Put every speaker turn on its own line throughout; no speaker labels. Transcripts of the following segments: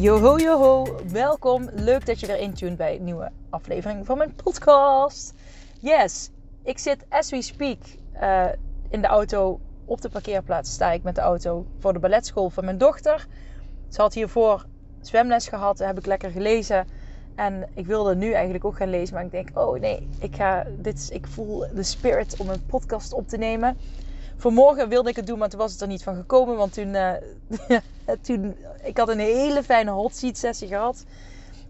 Yoho, yoho, welkom. Leuk dat je weer intuned bij een nieuwe aflevering van mijn podcast. Yes, ik zit as we speak uh, in de auto op de parkeerplaats. Sta ik met de auto voor de balletschool van mijn dochter. Ze had hiervoor zwemles gehad, heb ik lekker gelezen. En ik wilde nu eigenlijk ook gaan lezen, maar ik denk, oh nee, ik, ga, dit, ik voel de spirit om een podcast op te nemen. Vanmorgen wilde ik het doen, maar toen was het er niet van gekomen. Want toen, uh, toen ik had een hele fijne hot seat sessie gehad.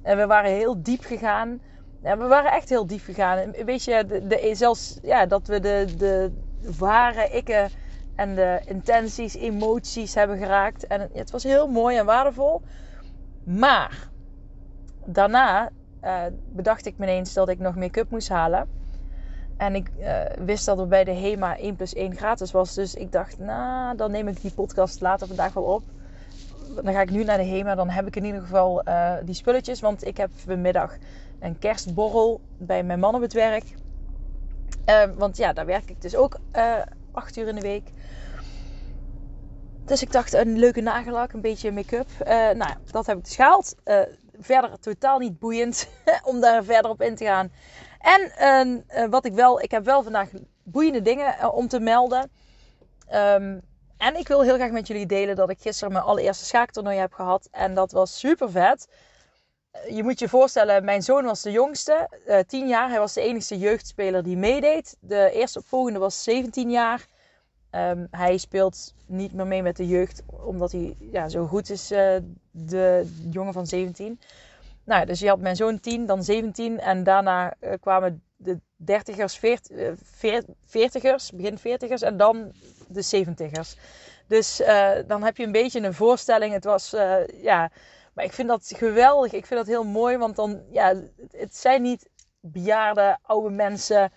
En we waren heel diep gegaan. Ja, we waren echt heel diep gegaan. Weet je, de, zelfs ja, dat we de, de ware ikken en de intenties, emoties hebben geraakt. En het was heel mooi en waardevol. Maar daarna uh, bedacht ik me ineens dat ik nog make-up moest halen. En ik uh, wist dat er bij de HEMA 1 plus 1 gratis was. Dus ik dacht, nou, dan neem ik die podcast later vandaag wel op. Dan ga ik nu naar de HEMA. Dan heb ik in ieder geval uh, die spulletjes. Want ik heb vanmiddag een kerstborrel bij mijn man op het werk. Uh, want ja, daar werk ik dus ook acht uur in de week. Dus ik dacht, een leuke nagellak, een beetje make-up. nou dat heb ik dus gehaald. verder totaal niet boeiend om daar verder op in te gaan. En uh, wat ik wel, ik heb wel vandaag boeiende dingen uh, om te melden. Um, en ik wil heel graag met jullie delen dat ik gisteren mijn allereerste schaaktoernooi heb gehad. En dat was super vet. Je moet je voorstellen, mijn zoon was de jongste, uh, 10 jaar. Hij was de enige jeugdspeler die meedeed. De eerste opvolgende was 17 jaar. Um, hij speelt niet meer mee met de jeugd, omdat hij ja, zo goed is, de jongen van 17. Nou, dus je had mijn zoon 10, dan 17 en daarna uh, kwamen de dertigers, veertigers, begin veertigers en dan de zeventigers. Dus uh, dan heb je een beetje een voorstelling. Het was, ja, maar ik vind dat geweldig. Ik vind dat heel mooi, want dan, ja, het zijn niet bejaarde oude mensen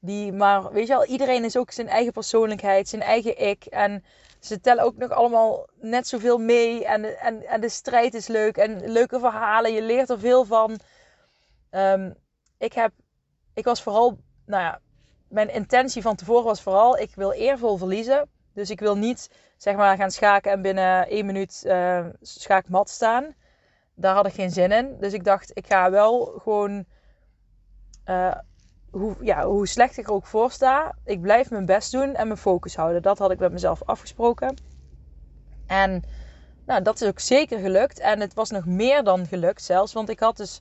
die maar, weet je wel, iedereen is ook zijn eigen persoonlijkheid, zijn eigen ik en ze tellen ook nog allemaal net zoveel mee. En, en, en de strijd is leuk. En leuke verhalen. Je leert er veel van. Um, ik, heb, ik was vooral, nou ja, mijn intentie van tevoren was vooral, ik wil eervol verliezen. Dus ik wil niet, zeg maar, gaan schaken en binnen één minuut uh, schaakmat staan. Daar had ik geen zin in. Dus ik dacht, ik ga wel gewoon uh, hoe, ja, hoe slecht ik er ook voor sta, ik blijf mijn best doen en mijn focus houden. Dat had ik met mezelf afgesproken. En nou, dat is ook zeker gelukt. En het was nog meer dan gelukt zelfs. Want ik had dus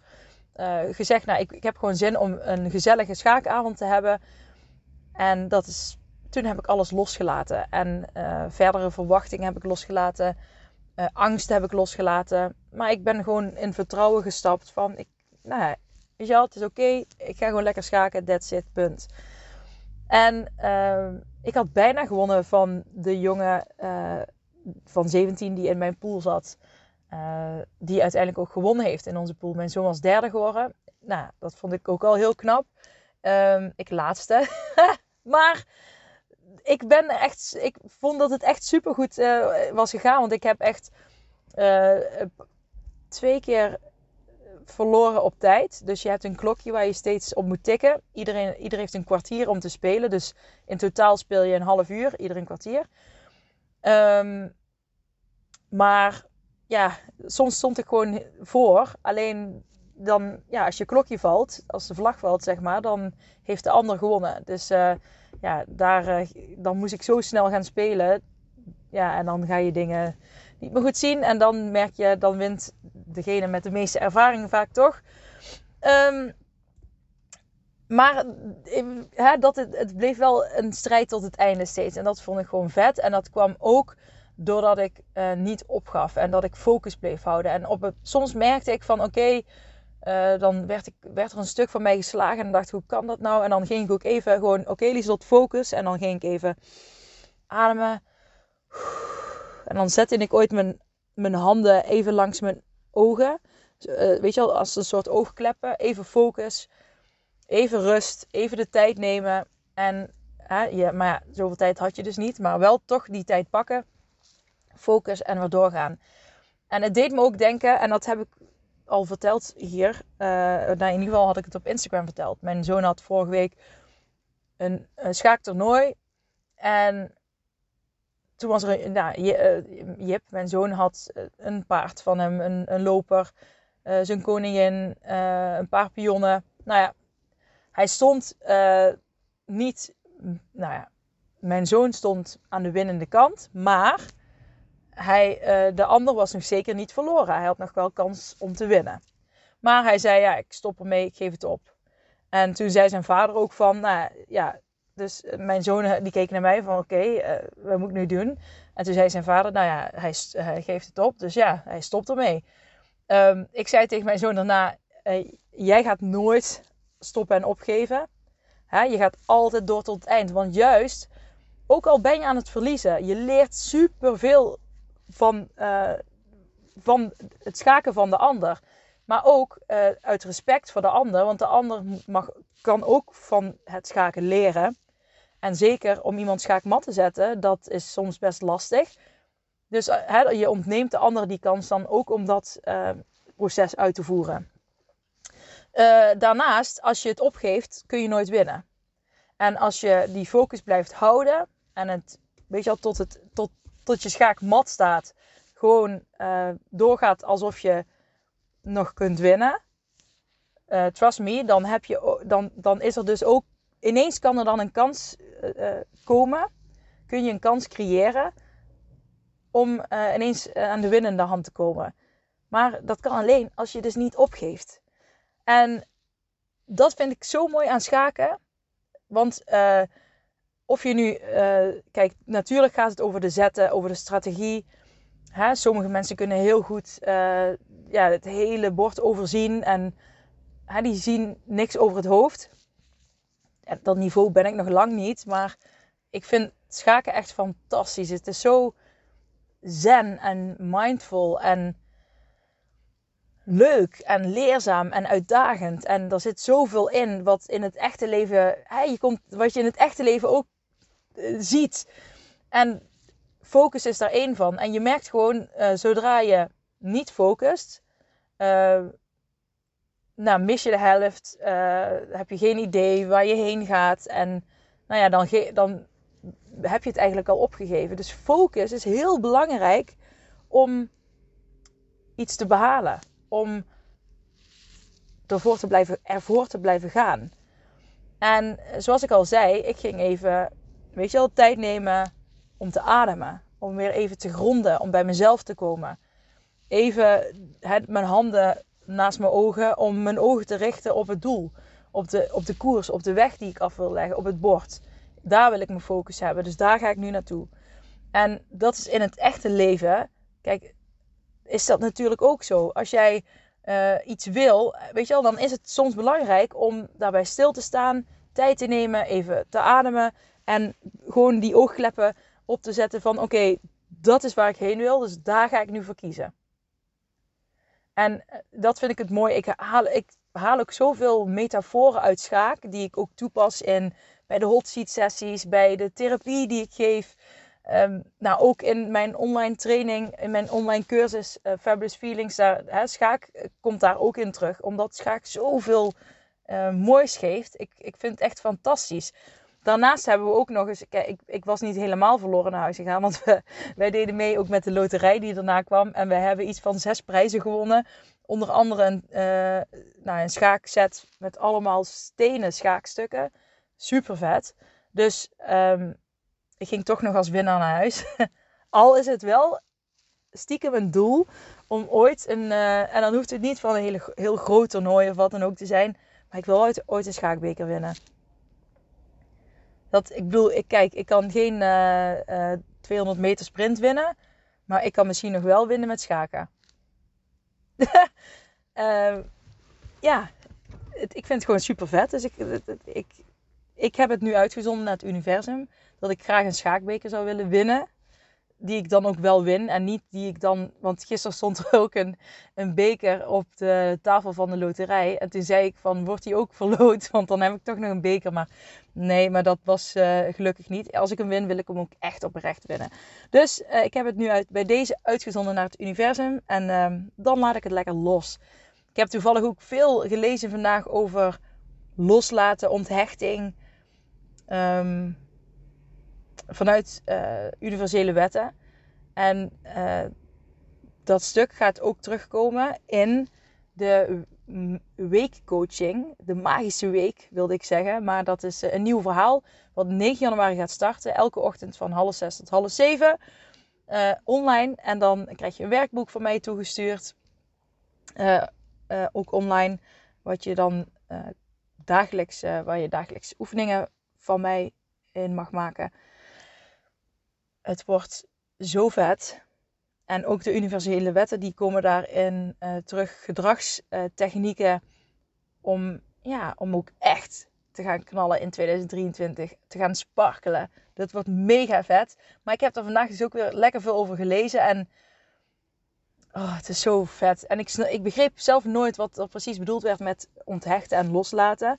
uh, gezegd, nou, ik, ik heb gewoon zin om een gezellige schaakavond te hebben. En dat is, toen heb ik alles losgelaten. En uh, verdere verwachtingen heb ik losgelaten. Uh, angst heb ik losgelaten. Maar ik ben gewoon in vertrouwen gestapt van, ik, nou ja, Weet je het is oké. Ik ga gewoon lekker schaken. That's it, punt. En uh, ik had bijna gewonnen van de jongen uh, van 17 die in mijn pool zat. Uh, die uiteindelijk ook gewonnen heeft in onze pool. Mijn zoon was derde geworden. Nou, dat vond ik ook al heel knap. Um, ik laatste. maar ik ben echt. Ik vond dat het echt super goed uh, was gegaan. Want ik heb echt twee keer verloren op tijd. Dus je hebt een klokje waar je steeds op moet tikken. Iedereen, iedereen heeft een kwartier om te spelen. Dus in totaal speel je een half uur, ieder een kwartier. Um, maar ja, soms stond ik gewoon voor. Alleen dan, ja, als je klokje valt, als de vlag valt, zeg maar, dan heeft de ander gewonnen. Dus uh, ja, daar, uh, dan moest ik zo snel gaan spelen. Ja, en dan ga je dingen niet meer goed zien. En dan merk je, dan wint degene met de meeste ervaring vaak toch. Um, maar hè, dat het, het bleef wel een strijd tot het einde steeds. En dat vond ik gewoon vet. En dat kwam ook doordat ik uh, niet opgaf. En dat ik focus bleef houden. En op het, soms merkte ik van oké, uh, dan werd, ik, werd er een stuk van mij geslagen. En dacht hoe kan dat nou? En dan ging ik ook even gewoon oké, okay, tot focus. En dan ging ik even ademen. En dan zette ik ooit mijn, mijn handen even langs mijn ogen. Uh, weet je wel, als een soort oogkleppen. Even focus. Even rust. Even de tijd nemen. En, hè, ja, maar ja, zoveel tijd had je dus niet. Maar wel toch die tijd pakken. Focus en weer doorgaan. En het deed me ook denken, en dat heb ik al verteld hier. Uh, nou, in ieder geval had ik het op Instagram verteld. Mijn zoon had vorige week een, een schaaktoernooi. En toen was er, nou, eh, Jip, mijn zoon, had eh, een paard van hem, een, een loper, uh, zijn koningin, een paar pionnen. Nou ja, hij stond niet, nou ja, mijn zoon stond aan de winnende kant, maar hij, de ander was nog zeker niet verloren. Hij had nog wel kans om te winnen. Maar hij zei, ja, ik stop ermee, ik geef het op. En toen zei zijn vader ook van, nou ja, dus eh, mijn zoon eh, die keek naar mij van oké, okay, uh, wat moet ik nu doen? En toen zei zijn vader, nou ja, hij, geeft het op. Dus ja, hij stopt ermee. Um, ik zei tegen mijn zoon daarna, uh, jij gaat nooit stoppen en opgeven. Hè? Je gaat altijd door tot het eind. Want juist, ook al ben je aan het verliezen, je leert superveel van, van het schaken van de ander. Maar ook uit respect voor de ander. Want de ander mag, kan ook van het schaken leren. En zeker om iemand schaakmat te zetten, dat is soms best lastig. Dus uh, je ontneemt de ander die kans dan ook om dat uh, proces uit te voeren. daarnaast, als je het opgeeft, kun je nooit winnen. En als je die focus blijft houden en het, weet je al, tot, het, tot, tot je schaak mat staat, gewoon doorgaat alsof je nog kunt winnen, trust me, dan, heb je, dan, dan is er dus ook ineens kan er dan een kans komen. Kun je een kans creëren om uh, ineens aan de winnende hand te komen. Maar dat kan alleen als je dus niet opgeeft. En dat vind ik zo mooi aan schaken. Want of je nu, kijk, natuurlijk gaat het over de zetten, over de strategie. Hè? Sommige mensen kunnen heel goed ja, het hele bord overzien en hè, die zien niks over het hoofd. Dat niveau ben ik nog lang niet, maar ik vind schaken echt fantastisch. Het is zo zen en mindful en leuk en leerzaam en uitdagend. En er zit zoveel in wat in het echte leven, hè, je komt, wat je in het echte leven ook uh, ziet. En focus is daar één van. En je merkt gewoon, uh, zodra je niet focust, uh, nou, mis je de helft, uh, heb je geen idee waar je heen gaat. En nou ja, dan, dan heb je het eigenlijk al opgegeven. Dus focus is heel belangrijk om iets te behalen. Om ervoor te blijven, ervoor te blijven gaan. En zoals ik al zei, ik ging even, weet je wel, tijd nemen om te ademen. Om weer even te gronden, om bij mezelf te komen. Even mijn handen naast mijn ogen om mijn ogen te richten op het doel. Op de, op de koers, op de weg die ik af wil leggen, op het bord. Daar wil ik mijn focus hebben. Dus daar ga ik nu naartoe. En dat is in het echte leven. Kijk, is dat natuurlijk ook zo. Als jij uh, iets wil, weet je wel, dan is het soms belangrijk om daarbij stil te staan, tijd te nemen, even te ademen en gewoon die oogkleppen op te zetten van oké, dat is waar ik heen wil, dus daar ga ik nu voor kiezen. En eh, dat vind ik het mooi. Ik haal, ik haal ook zoveel metaforen uit schaak. Die ik ook toepas in, bij de hot seat sessies. Bij de therapie die ik geef. Um, nou, ook in mijn online training. In mijn online cursus uh, Fabulous Feelings. Daar, hè, schaak eh, komt daar ook in terug. Omdat schaak zoveel uh, moois geeft. Ik, ik vind het echt fantastisch. Daarnaast hebben we ook nog eens, kijk, ik, ik was niet helemaal verloren naar huis gegaan, want we, wij deden mee ook met de loterij die daarna kwam. En we hebben iets van zes prijzen gewonnen. Onder andere een, uh, nou, een schaakset met allemaal stenen schaakstukken. Super vet. Dus um, ik ging toch nog als winnaar naar huis. Al is het wel stiekem een doel om ooit een, uh, en dan hoeft het niet van een hele, heel groot toernooi of wat dan ook te zijn. Maar ik wil ooit een schaakbeker winnen. Dat, ik bedoel, ik, kijk, ik kan geen uh, uh, 200 meter sprint winnen. Maar ik kan misschien nog wel winnen met schaken. uh, ja, ik vind het gewoon super vet. Dus ik, ik, ik heb het nu uitgezonden naar het universum. Dat ik graag een schaakbeker zou willen winnen. Die ik dan ook wel win. En niet die ik dan. Want gisteren stond er ook een, een beker op de tafel van de loterij. En toen zei ik van wordt die ook verloot? Want dan heb ik toch nog een beker. Maar nee, maar dat was uh, gelukkig niet. Als ik hem win, wil ik hem ook echt oprecht winnen. Dus uh, ik heb het nu uit, bij deze uitgezonden naar het universum. En uh, dan laat ik het lekker los. Ik heb toevallig ook veel gelezen vandaag over loslaten, onthechting. Um, vanuit uh, universele wetten. En uh, dat stuk gaat ook terugkomen in de weekcoaching. De magische week wilde ik zeggen. Maar dat is een nieuw verhaal. Wat 9 januari gaat starten. Elke ochtend van half zes tot half zeven. Online. En dan krijg je een werkboek van mij toegestuurd. ook online. Wat je dan dagelijks, waar je dagelijks oefeningen van mij in mag maken. Het wordt zo vet. En ook de universele wetten die komen daarin uh, terug. Gedragstechnieken om, ja, om ook echt te gaan knallen in 2023. Te gaan sparkelen. Dat wordt mega vet. Maar ik heb er vandaag dus ook weer lekker veel over gelezen. En oh, het is zo vet. En ik, ik begreep zelf nooit wat er precies bedoeld werd met onthechten en loslaten.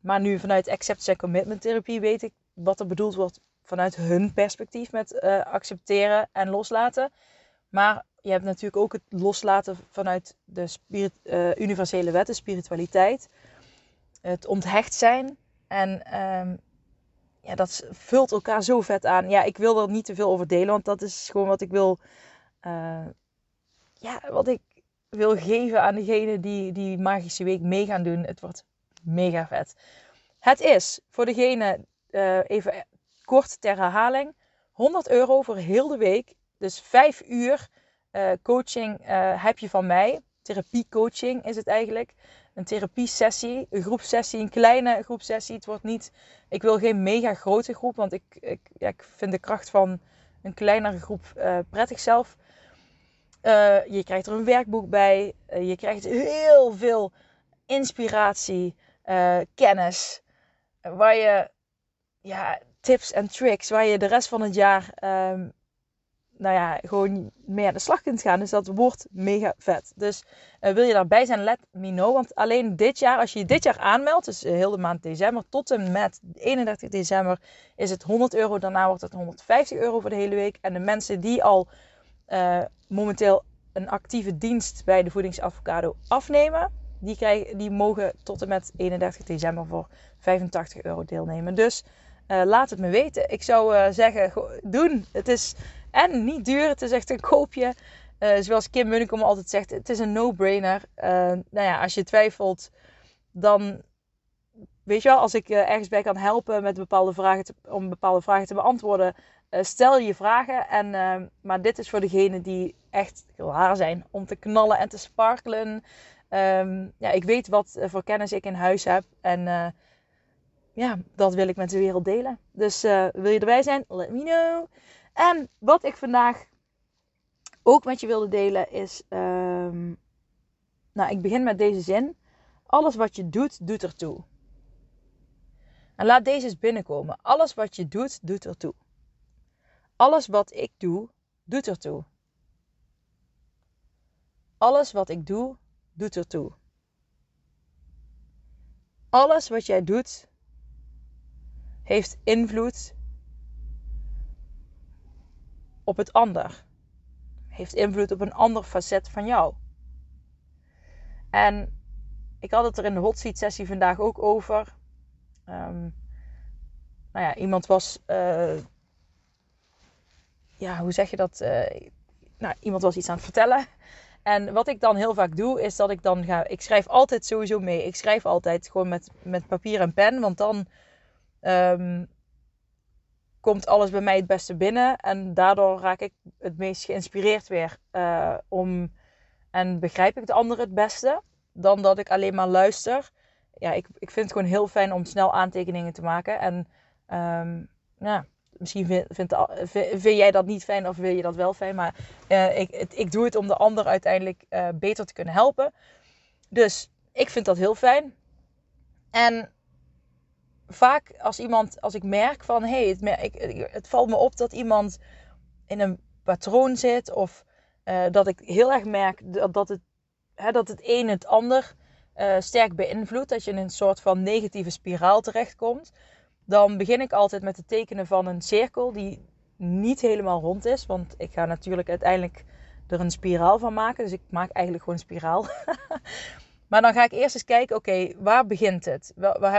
Maar nu vanuit acceptance en commitment therapie weet ik wat er bedoeld wordt vanuit hun perspectief met uh, accepteren en loslaten. Maar je hebt natuurlijk ook het loslaten vanuit de spirit, uh, universele wetten, spiritualiteit. Het onthecht zijn. En um, ja, dat vult elkaar zo vet aan. Ja, ik wil er niet te veel over delen, want dat is gewoon wat ik wil. Uh, ja, wat ik wil geven aan degene die die magische week mee gaan doen. Het wordt mega vet. Het is voor degene, even kort ter herhaling, 100 euro voor heel de week. Dus 5 uur uh, coaching uh, heb je van mij. Therapiecoaching is het eigenlijk. Een therapiesessie, een groepsessie, een kleine groepsessie. Het wordt niet, ik wil geen mega grote groep, want ik, ik, ja, ik vind de kracht van een kleinere groep uh, prettig zelf. je krijgt er een werkboek bij. je krijgt heel veel inspiratie, kennis. Waar je ja, tips en tricks waar je de rest van het jaar um, nou ja, gewoon mee aan de slag kunt gaan. Dus dat wordt mega vet. Dus uh, wil je daarbij zijn, let me know. Want alleen dit jaar, als je dit jaar aanmeldt, dus uh, heel de maand december tot en met 31 december, is het 100 euro. Daarna wordt het 150 euro voor de hele week. En de mensen die al uh, momenteel een actieve dienst bij de voedingsadvocado afnemen, die, krijgen, die mogen tot en met 31 december voor 85 euro deelnemen. Dus uh, laat het me weten. Ik zou uh, zeggen, doen. Het is en niet duur. Het is echt een koopje. Uh, zoals Kim Munnekom altijd zegt, het is een no-brainer. nou ja, als je twijfelt, dan weet je wel, als ik ergens bij kan helpen met bepaalde vragen om bepaalde vragen te beantwoorden, stel je vragen. En, maar dit is voor degenen die echt klaar zijn om te knallen en te sparkelen. Um, ja, ik weet wat voor kennis ik in huis heb. En ja, dat wil ik met de wereld delen. Dus uh, wil je erbij zijn? Let me know. En wat ik vandaag ook met je wilde delen is. Um, nou, ik begin met deze zin. Alles wat je doet, doet ertoe. En laat deze eens binnenkomen. Alles wat je doet, doet ertoe. Alles wat ik doe, doet ertoe. Alles wat ik doe, doet ertoe. Alles wat jij doet, heeft invloed op het ander. Heeft invloed op een ander facet van jou. En ik had het er in de hot seat sessie vandaag ook over. Um, nou ja, iemand was. Uh, ja, hoe zeg je dat? Uh, nou, iemand was iets aan het vertellen. En wat ik dan heel vaak doe, is dat ik dan ga. Ik schrijf altijd sowieso mee. Ik schrijf altijd gewoon met, met papier en pen. Want dan um, komt alles bij mij het beste binnen. En daardoor raak ik het meest geïnspireerd weer uh, om. En begrijp ik de ander het beste dan dat ik alleen maar luister. Ja, ik, ik vind het gewoon heel fijn om snel aantekeningen te maken. En um, ja, misschien vind, vind, jij dat niet fijn of wil je dat wel fijn. Maar uh, ik, ik doe het om de ander uiteindelijk uh, beter te kunnen helpen. Dus ik vind dat heel fijn. En vaak als iemand, als ik merk van hé, hey, het, het valt me op dat iemand in een patroon zit. Of eh, dat ik heel erg merk dat, dat, het, hè, dat het een het ander uh, sterk beïnvloedt. Dat je in een soort van negatieve spiraal terechtkomt. Dan begin ik altijd met het tekenen van een cirkel die niet helemaal rond is. Want ik ga natuurlijk uiteindelijk er een spiraal van maken. Dus ik maak eigenlijk gewoon een spiraal. maar dan ga ik eerst eens kijken, oké, waar begint het?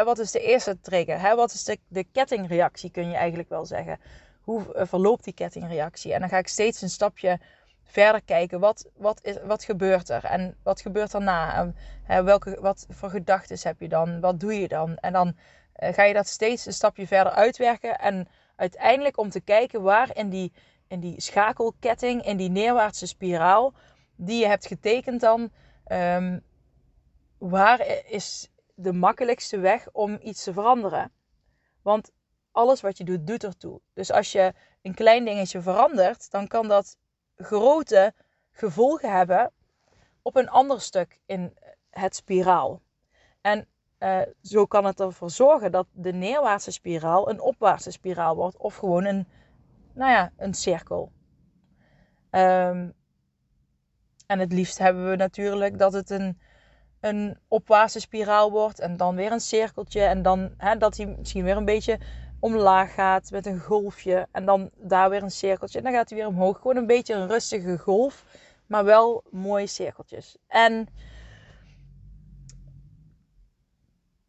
Wat is de eerste trigger? Wat is de, de kettingreactie, kun je eigenlijk wel zeggen? Hoe eh, verloopt die kettingreactie? En dan ga ik steeds een stapje verder kijken. Wat, wat, is, wat gebeurt er? En wat gebeurt daarna? En, welke, wat voor gedachten heb je dan? Wat doe je dan? En dan uh, ga je dat steeds een stapje verder uitwerken. En uiteindelijk om te kijken waar in die, in die schakelketting, in die neerwaartse spiraal die je hebt getekend dan, um, waar is de makkelijkste weg om iets te veranderen? Want alles wat je doet, doet ertoe. Dus als je een klein dingetje verandert, dan kan dat grote gevolgen hebben op een ander stuk in het spiraal. En uh, zo kan het ervoor zorgen dat de neerwaartse spiraal een opwaartse spiraal wordt. Of gewoon een, nou ja, een cirkel. Um, en het liefst hebben we natuurlijk dat het een, een opwaartse spiraal wordt. En dan weer een cirkeltje. En dan hè, dat hij misschien weer een beetje omlaag gaat met een golfje. En dan daar weer een cirkeltje. En dan gaat hij weer omhoog. Gewoon een beetje een rustige golf. Maar wel mooie cirkeltjes. En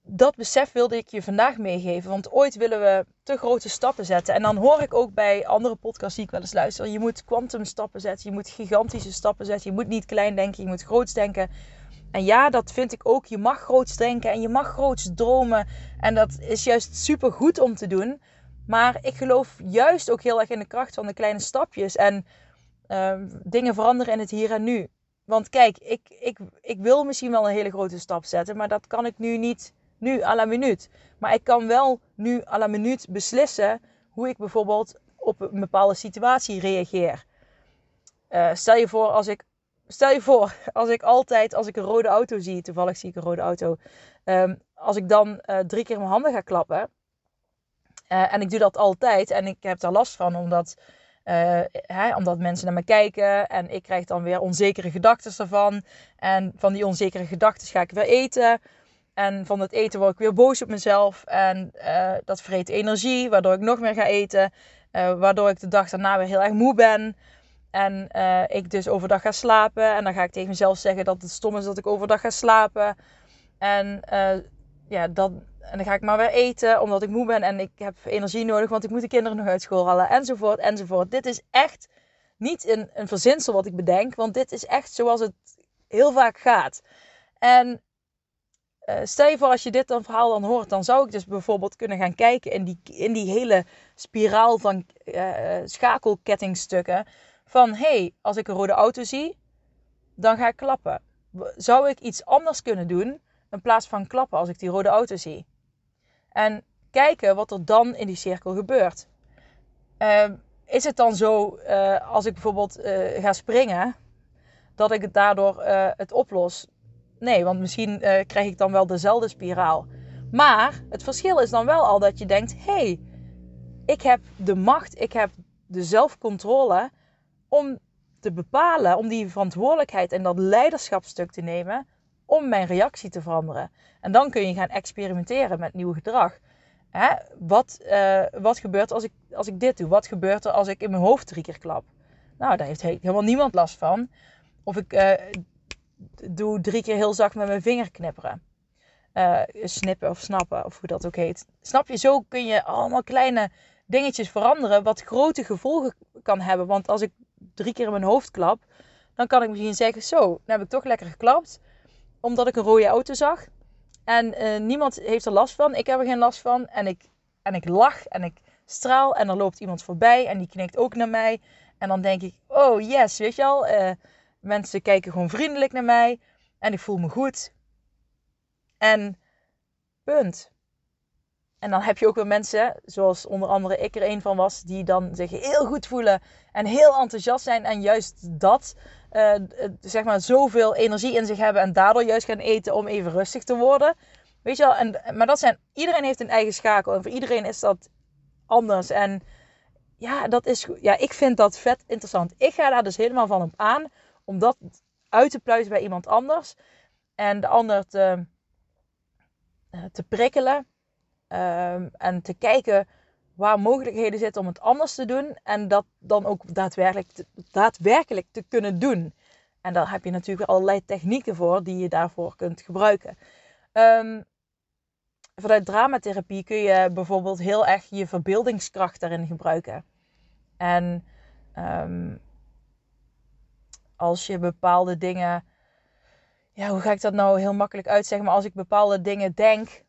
dat besef wilde ik je vandaag meegeven. Want ooit willen we te grote stappen zetten. En dan hoor ik ook bij andere podcasts die ik wel eens luister. Je moet quantum stappen zetten. Je moet gigantische stappen zetten. Je moet niet klein denken. Je moet groots denken. En ja, dat vind ik ook. Je mag groots denken en je mag groots dromen. En dat is juist super goed om te doen. Maar ik geloof juist ook heel erg in de kracht van de kleine stapjes. En uh, dingen veranderen in het hier en nu. Want kijk, ik, ik, ik wil misschien wel een hele grote stap zetten. Maar dat kan ik nu niet nu à la minuut. Maar ik kan wel nu à la minuut beslissen hoe ik bijvoorbeeld op een bepaalde situatie reageer. Uh, stel je voor als ik stel je voor, als ik altijd, als ik een rode auto zie, toevallig zie ik een rode auto, um, als ik dan uh, drie keer mijn handen ga klappen, uh, en ik doe dat altijd en ik heb daar last van, omdat, uh, hè, omdat mensen naar me kijken en ik krijg dan weer onzekere gedachten ervan. En van die onzekere gedachten ga ik weer eten. En van het eten word ik weer boos op mezelf. En dat vreet energie, waardoor ik nog meer ga eten. waardoor ik de dag daarna weer heel erg moe ben. En uh, ik dus overdag ga slapen. En dan ga ik tegen mezelf zeggen dat het stom is dat ik overdag ga slapen. En, uh, ja, dat, en dan ga ik maar weer eten omdat ik moe ben en ik heb energie nodig, want ik moet de kinderen nog uit school halen. Enzovoort, enzovoort. Dit is echt niet een, een verzinsel wat ik bedenk, want dit is echt zoals het heel vaak gaat. En uh, stel je voor als je dit dan verhaal dan hoort, dan zou ik dus bijvoorbeeld kunnen gaan kijken in die, in die hele spiraal van schakelkettingstukken van hey, als ik een rode auto zie, dan ga ik klappen. Zou ik iets anders kunnen doen in plaats van klappen als ik die rode auto zie? En kijken wat er dan in die cirkel gebeurt. Uh, is het dan zo, uh, als ik bijvoorbeeld uh, ga springen, dat ik het daardoor uh, het oplos? Nee, want misschien krijg ik dan wel dezelfde spiraal. Maar het verschil is dan wel al dat je denkt: hé, hey, ik heb de macht, ik heb de zelfcontrole om te bepalen, om die verantwoordelijkheid en dat leiderschapstuk te nemen om mijn reactie te veranderen. En dan kun je gaan experimenteren met nieuw gedrag. Hè? Wat, uh, wat gebeurt als ik, als ik dit doe? Wat gebeurt er als ik in mijn hoofd drie keer klap? Nou, daar heeft helemaal niemand last van. Of ik uh, doe drie keer heel zacht met mijn vinger knipperen. Uh, snippen of snappen, of hoe dat ook heet. Snap je? Zo kun je allemaal kleine dingetjes veranderen, wat grote gevolgen kan hebben. Want als ik drie keer in mijn hoofd klap, dan kan ik misschien zeggen: Zo, dan heb ik toch lekker geklapt. Omdat ik een rode auto zag. En uh, niemand heeft er last van. Ik heb er geen last van. En ik, en ik lach en ik straal. En er loopt iemand voorbij en die knikt ook naar mij. En dan denk ik: Oh yes, weet je al. Uh, mensen kijken gewoon vriendelijk naar mij. En ik voel me goed. En punt. En dan heb je ook weer mensen, zoals onder andere ik er een van was, die dan zich heel goed voelen en heel enthousiast zijn en juist dat, uh, zeg maar, zoveel energie in zich hebben en daardoor juist gaan eten om even rustig te worden. Weet je wel, en, maar dat zijn, iedereen heeft een eigen schakel en voor iedereen is dat anders. En ja, dat is, ja, ik vind dat vet interessant. Ik ga daar dus helemaal van op aan om dat uit te pluizen bij iemand anders. En de ander te, eh, te prikkelen. Ehm, en te kijken waar mogelijkheden zitten om het anders te doen. En dat dan ook daadwerkelijk te, daadwerkelijk te kunnen doen. En daar heb je natuurlijk allerlei technieken voor die je daarvoor kunt gebruiken. Um, vanuit dramatherapie kun je bijvoorbeeld heel erg je verbeeldingskracht daarin gebruiken. En ehm, als je bepaalde dingen. Ja, hoe ga ik dat nou heel makkelijk uitzeggen? Maar als ik bepaalde dingen denk.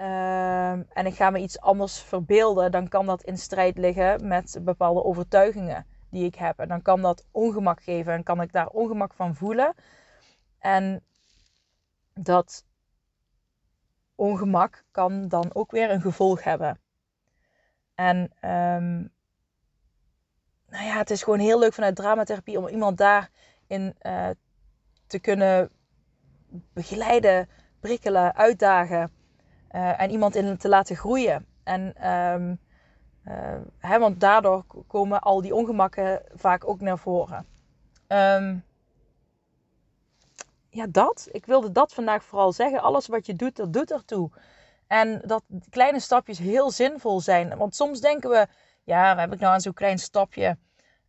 Ehm, en ik ga me iets anders verbeelden, dan kan dat in strijd liggen met bepaalde overtuigingen die ik heb. En dan kan dat ongemak geven en kan ik daar ongemak van voelen. En dat ongemak kan dan ook weer een gevolg hebben. En um, nou ja, het is gewoon heel leuk vanuit dramatherapie om iemand daarin uh, te kunnen begeleiden, prikkelen, uitdagen. Uh, en iemand in te laten groeien. En um, uh, hè, want daardoor komen al die ongemakken vaak ook naar voren. Um, ja, dat. Ik wilde dat vandaag vooral zeggen. Alles wat je doet, dat doet ertoe. En dat kleine stapjes heel zinvol zijn. Want soms denken we, ja, waar heb ik nou aan zo'n klein stapje?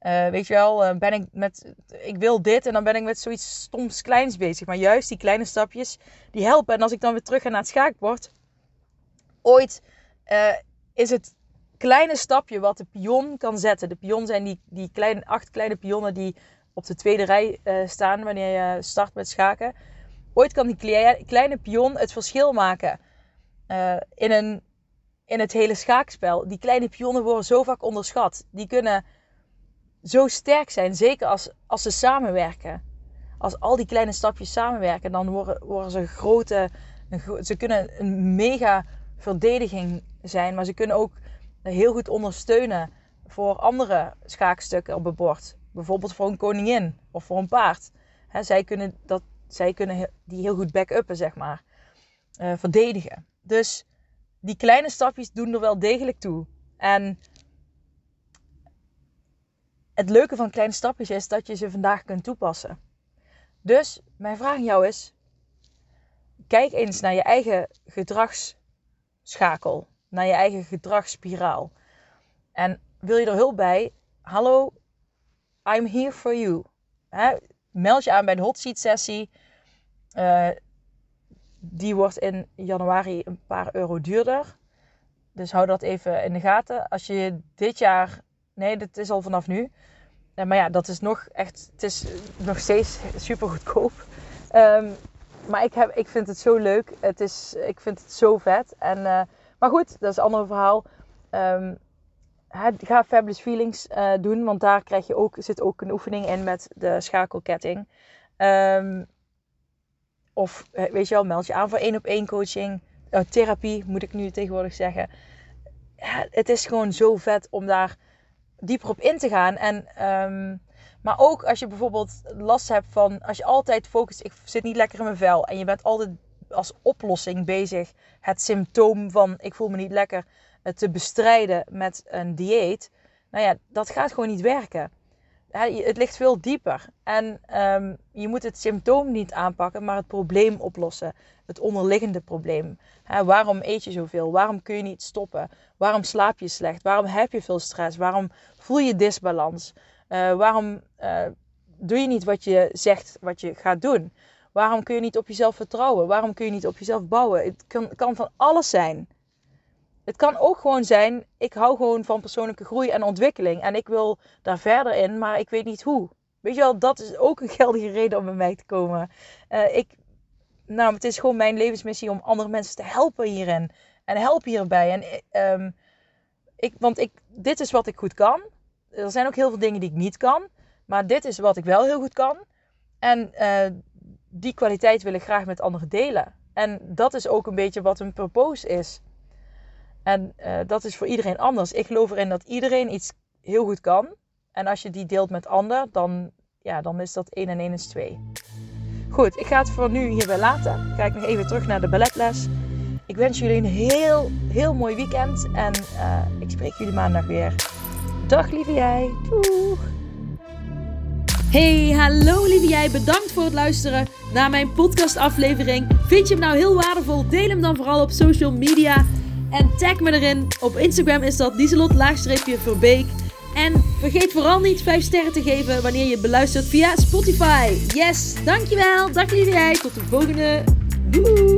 Uh, weet je wel, ben ik met, ik wil dit en dan ben ik met zoiets stoms kleins bezig. Maar juist die kleine stapjes, die helpen. En als ik dan weer terug ga naar het schaakbord. Ooit uh, is het kleine stapje wat de pion kan zetten. De pion zijn die, die kleine, acht kleine pionnen die op de tweede rij uh, staan wanneer je start met schaken. Ooit kan die kleine pion het verschil maken uh, in, een, in het hele schaakspel. Die kleine pionnen worden zo vaak onderschat. Die kunnen zo sterk zijn, zeker als, als ze samenwerken. Als al die kleine stapjes samenwerken, dan worden, worden ze grote. Een, ze kunnen een mega verdediging zijn, maar ze kunnen ook heel goed ondersteunen voor andere schaakstukken op het bord bijvoorbeeld voor een koningin of voor een paard. zij, kunnen dat, zij kunnen die heel goed back-uppen, zeg maar. Uh, verdedigen. Dus die kleine stapjes doen er wel degelijk toe. En het leuke van kleine stapjes is dat je ze vandaag kunt toepassen. Dus mijn vraag aan jou is: kijk eens naar je eigen gedragsschakel, naar je eigen gedragsspiraal. En wil je er hulp bij? Hallo, I'm here for you. meld je aan bij de hot seat sessie. Uh, die wordt in januari een paar euro duurder. Dus hou dat even in de gaten. Als je dit jaar. Nee, dit is al vanaf nu. Uh, maar ja, dat is nog echt. Het is nog steeds super goedkoop. Um, maar ik, heb, ik vind het zo leuk. Het is, ik vind het zo vet. En, uh, maar goed, dat is een ander verhaal. Um, ga Fabulous Feelings uh, doen, want daar krijg je ook, zit ook een oefening in met de schakelketting. Um, of eh, weet je wel, meld je aan voor één op één coaching. Therapie moet ik nu tegenwoordig zeggen. Het is gewoon zo vet om daar dieper op in te gaan. En, um, maar ook als je bijvoorbeeld last hebt van, als je altijd focust, ik zit niet lekker in mijn vel. En je bent altijd als oplossing bezig het symptoom van ik voel me niet lekker te bestrijden met een dieet. Nou ja, dat gaat gewoon niet werken. Het ligt veel dieper. En um, je moet het symptoom niet aanpakken, maar het probleem oplossen. Het onderliggende probleem. waarom eet je zoveel? Waarom kun je niet stoppen? Waarom slaap je slecht? Waarom heb je veel stress? Waarom voel je disbalans? Uh, waarom uh, doe je niet wat je zegt wat je gaat doen? Waarom kun je niet op jezelf vertrouwen? Waarom kun je niet op jezelf bouwen? Het kan, kan van alles zijn. Het kan ook gewoon zijn, ik hou gewoon van persoonlijke groei en ontwikkeling. En ik wil daar verder in, maar ik weet niet hoe. Weet je wel, dat is ook een geldige reden om bij mij te komen. Uh, ik, nou, het is gewoon mijn levensmissie om andere mensen te helpen hierin. En helpen hierbij. En, um, ik, want ik, dit is wat ik goed kan. Er zijn ook heel veel dingen die ik niet kan. Maar dit is wat ik wel heel goed kan. En uh, die kwaliteit wil ik graag met anderen delen. En dat is ook een beetje wat een purpose is. En uh, dat is voor iedereen anders. Ik geloof erin dat iedereen iets heel goed kan. En als je die deelt met ander, dan, ja, dan is dat 1 en 1 is 2. Goed, ik ga het voor nu hierbij laten. Ga ik nog even terug naar de balletles. Ik wens jullie een heel, heel mooi weekend. En uh, ik spreek jullie maandag weer. Dag lieve jij. Doei.
Hey, hallo lieve jij. Bedankt voor het luisteren naar mijn podcastaflevering. Vind je hem nou heel waardevol? Deel hem dan vooral op social media. En tag me erin. Op Instagram is dat Lieselot-Verbeek. En vergeet vooral niet 5 sterren te geven wanneer je beluistert via Spotify. Yes, dankjewel. Dag lieve jij. Tot de volgende. Doei.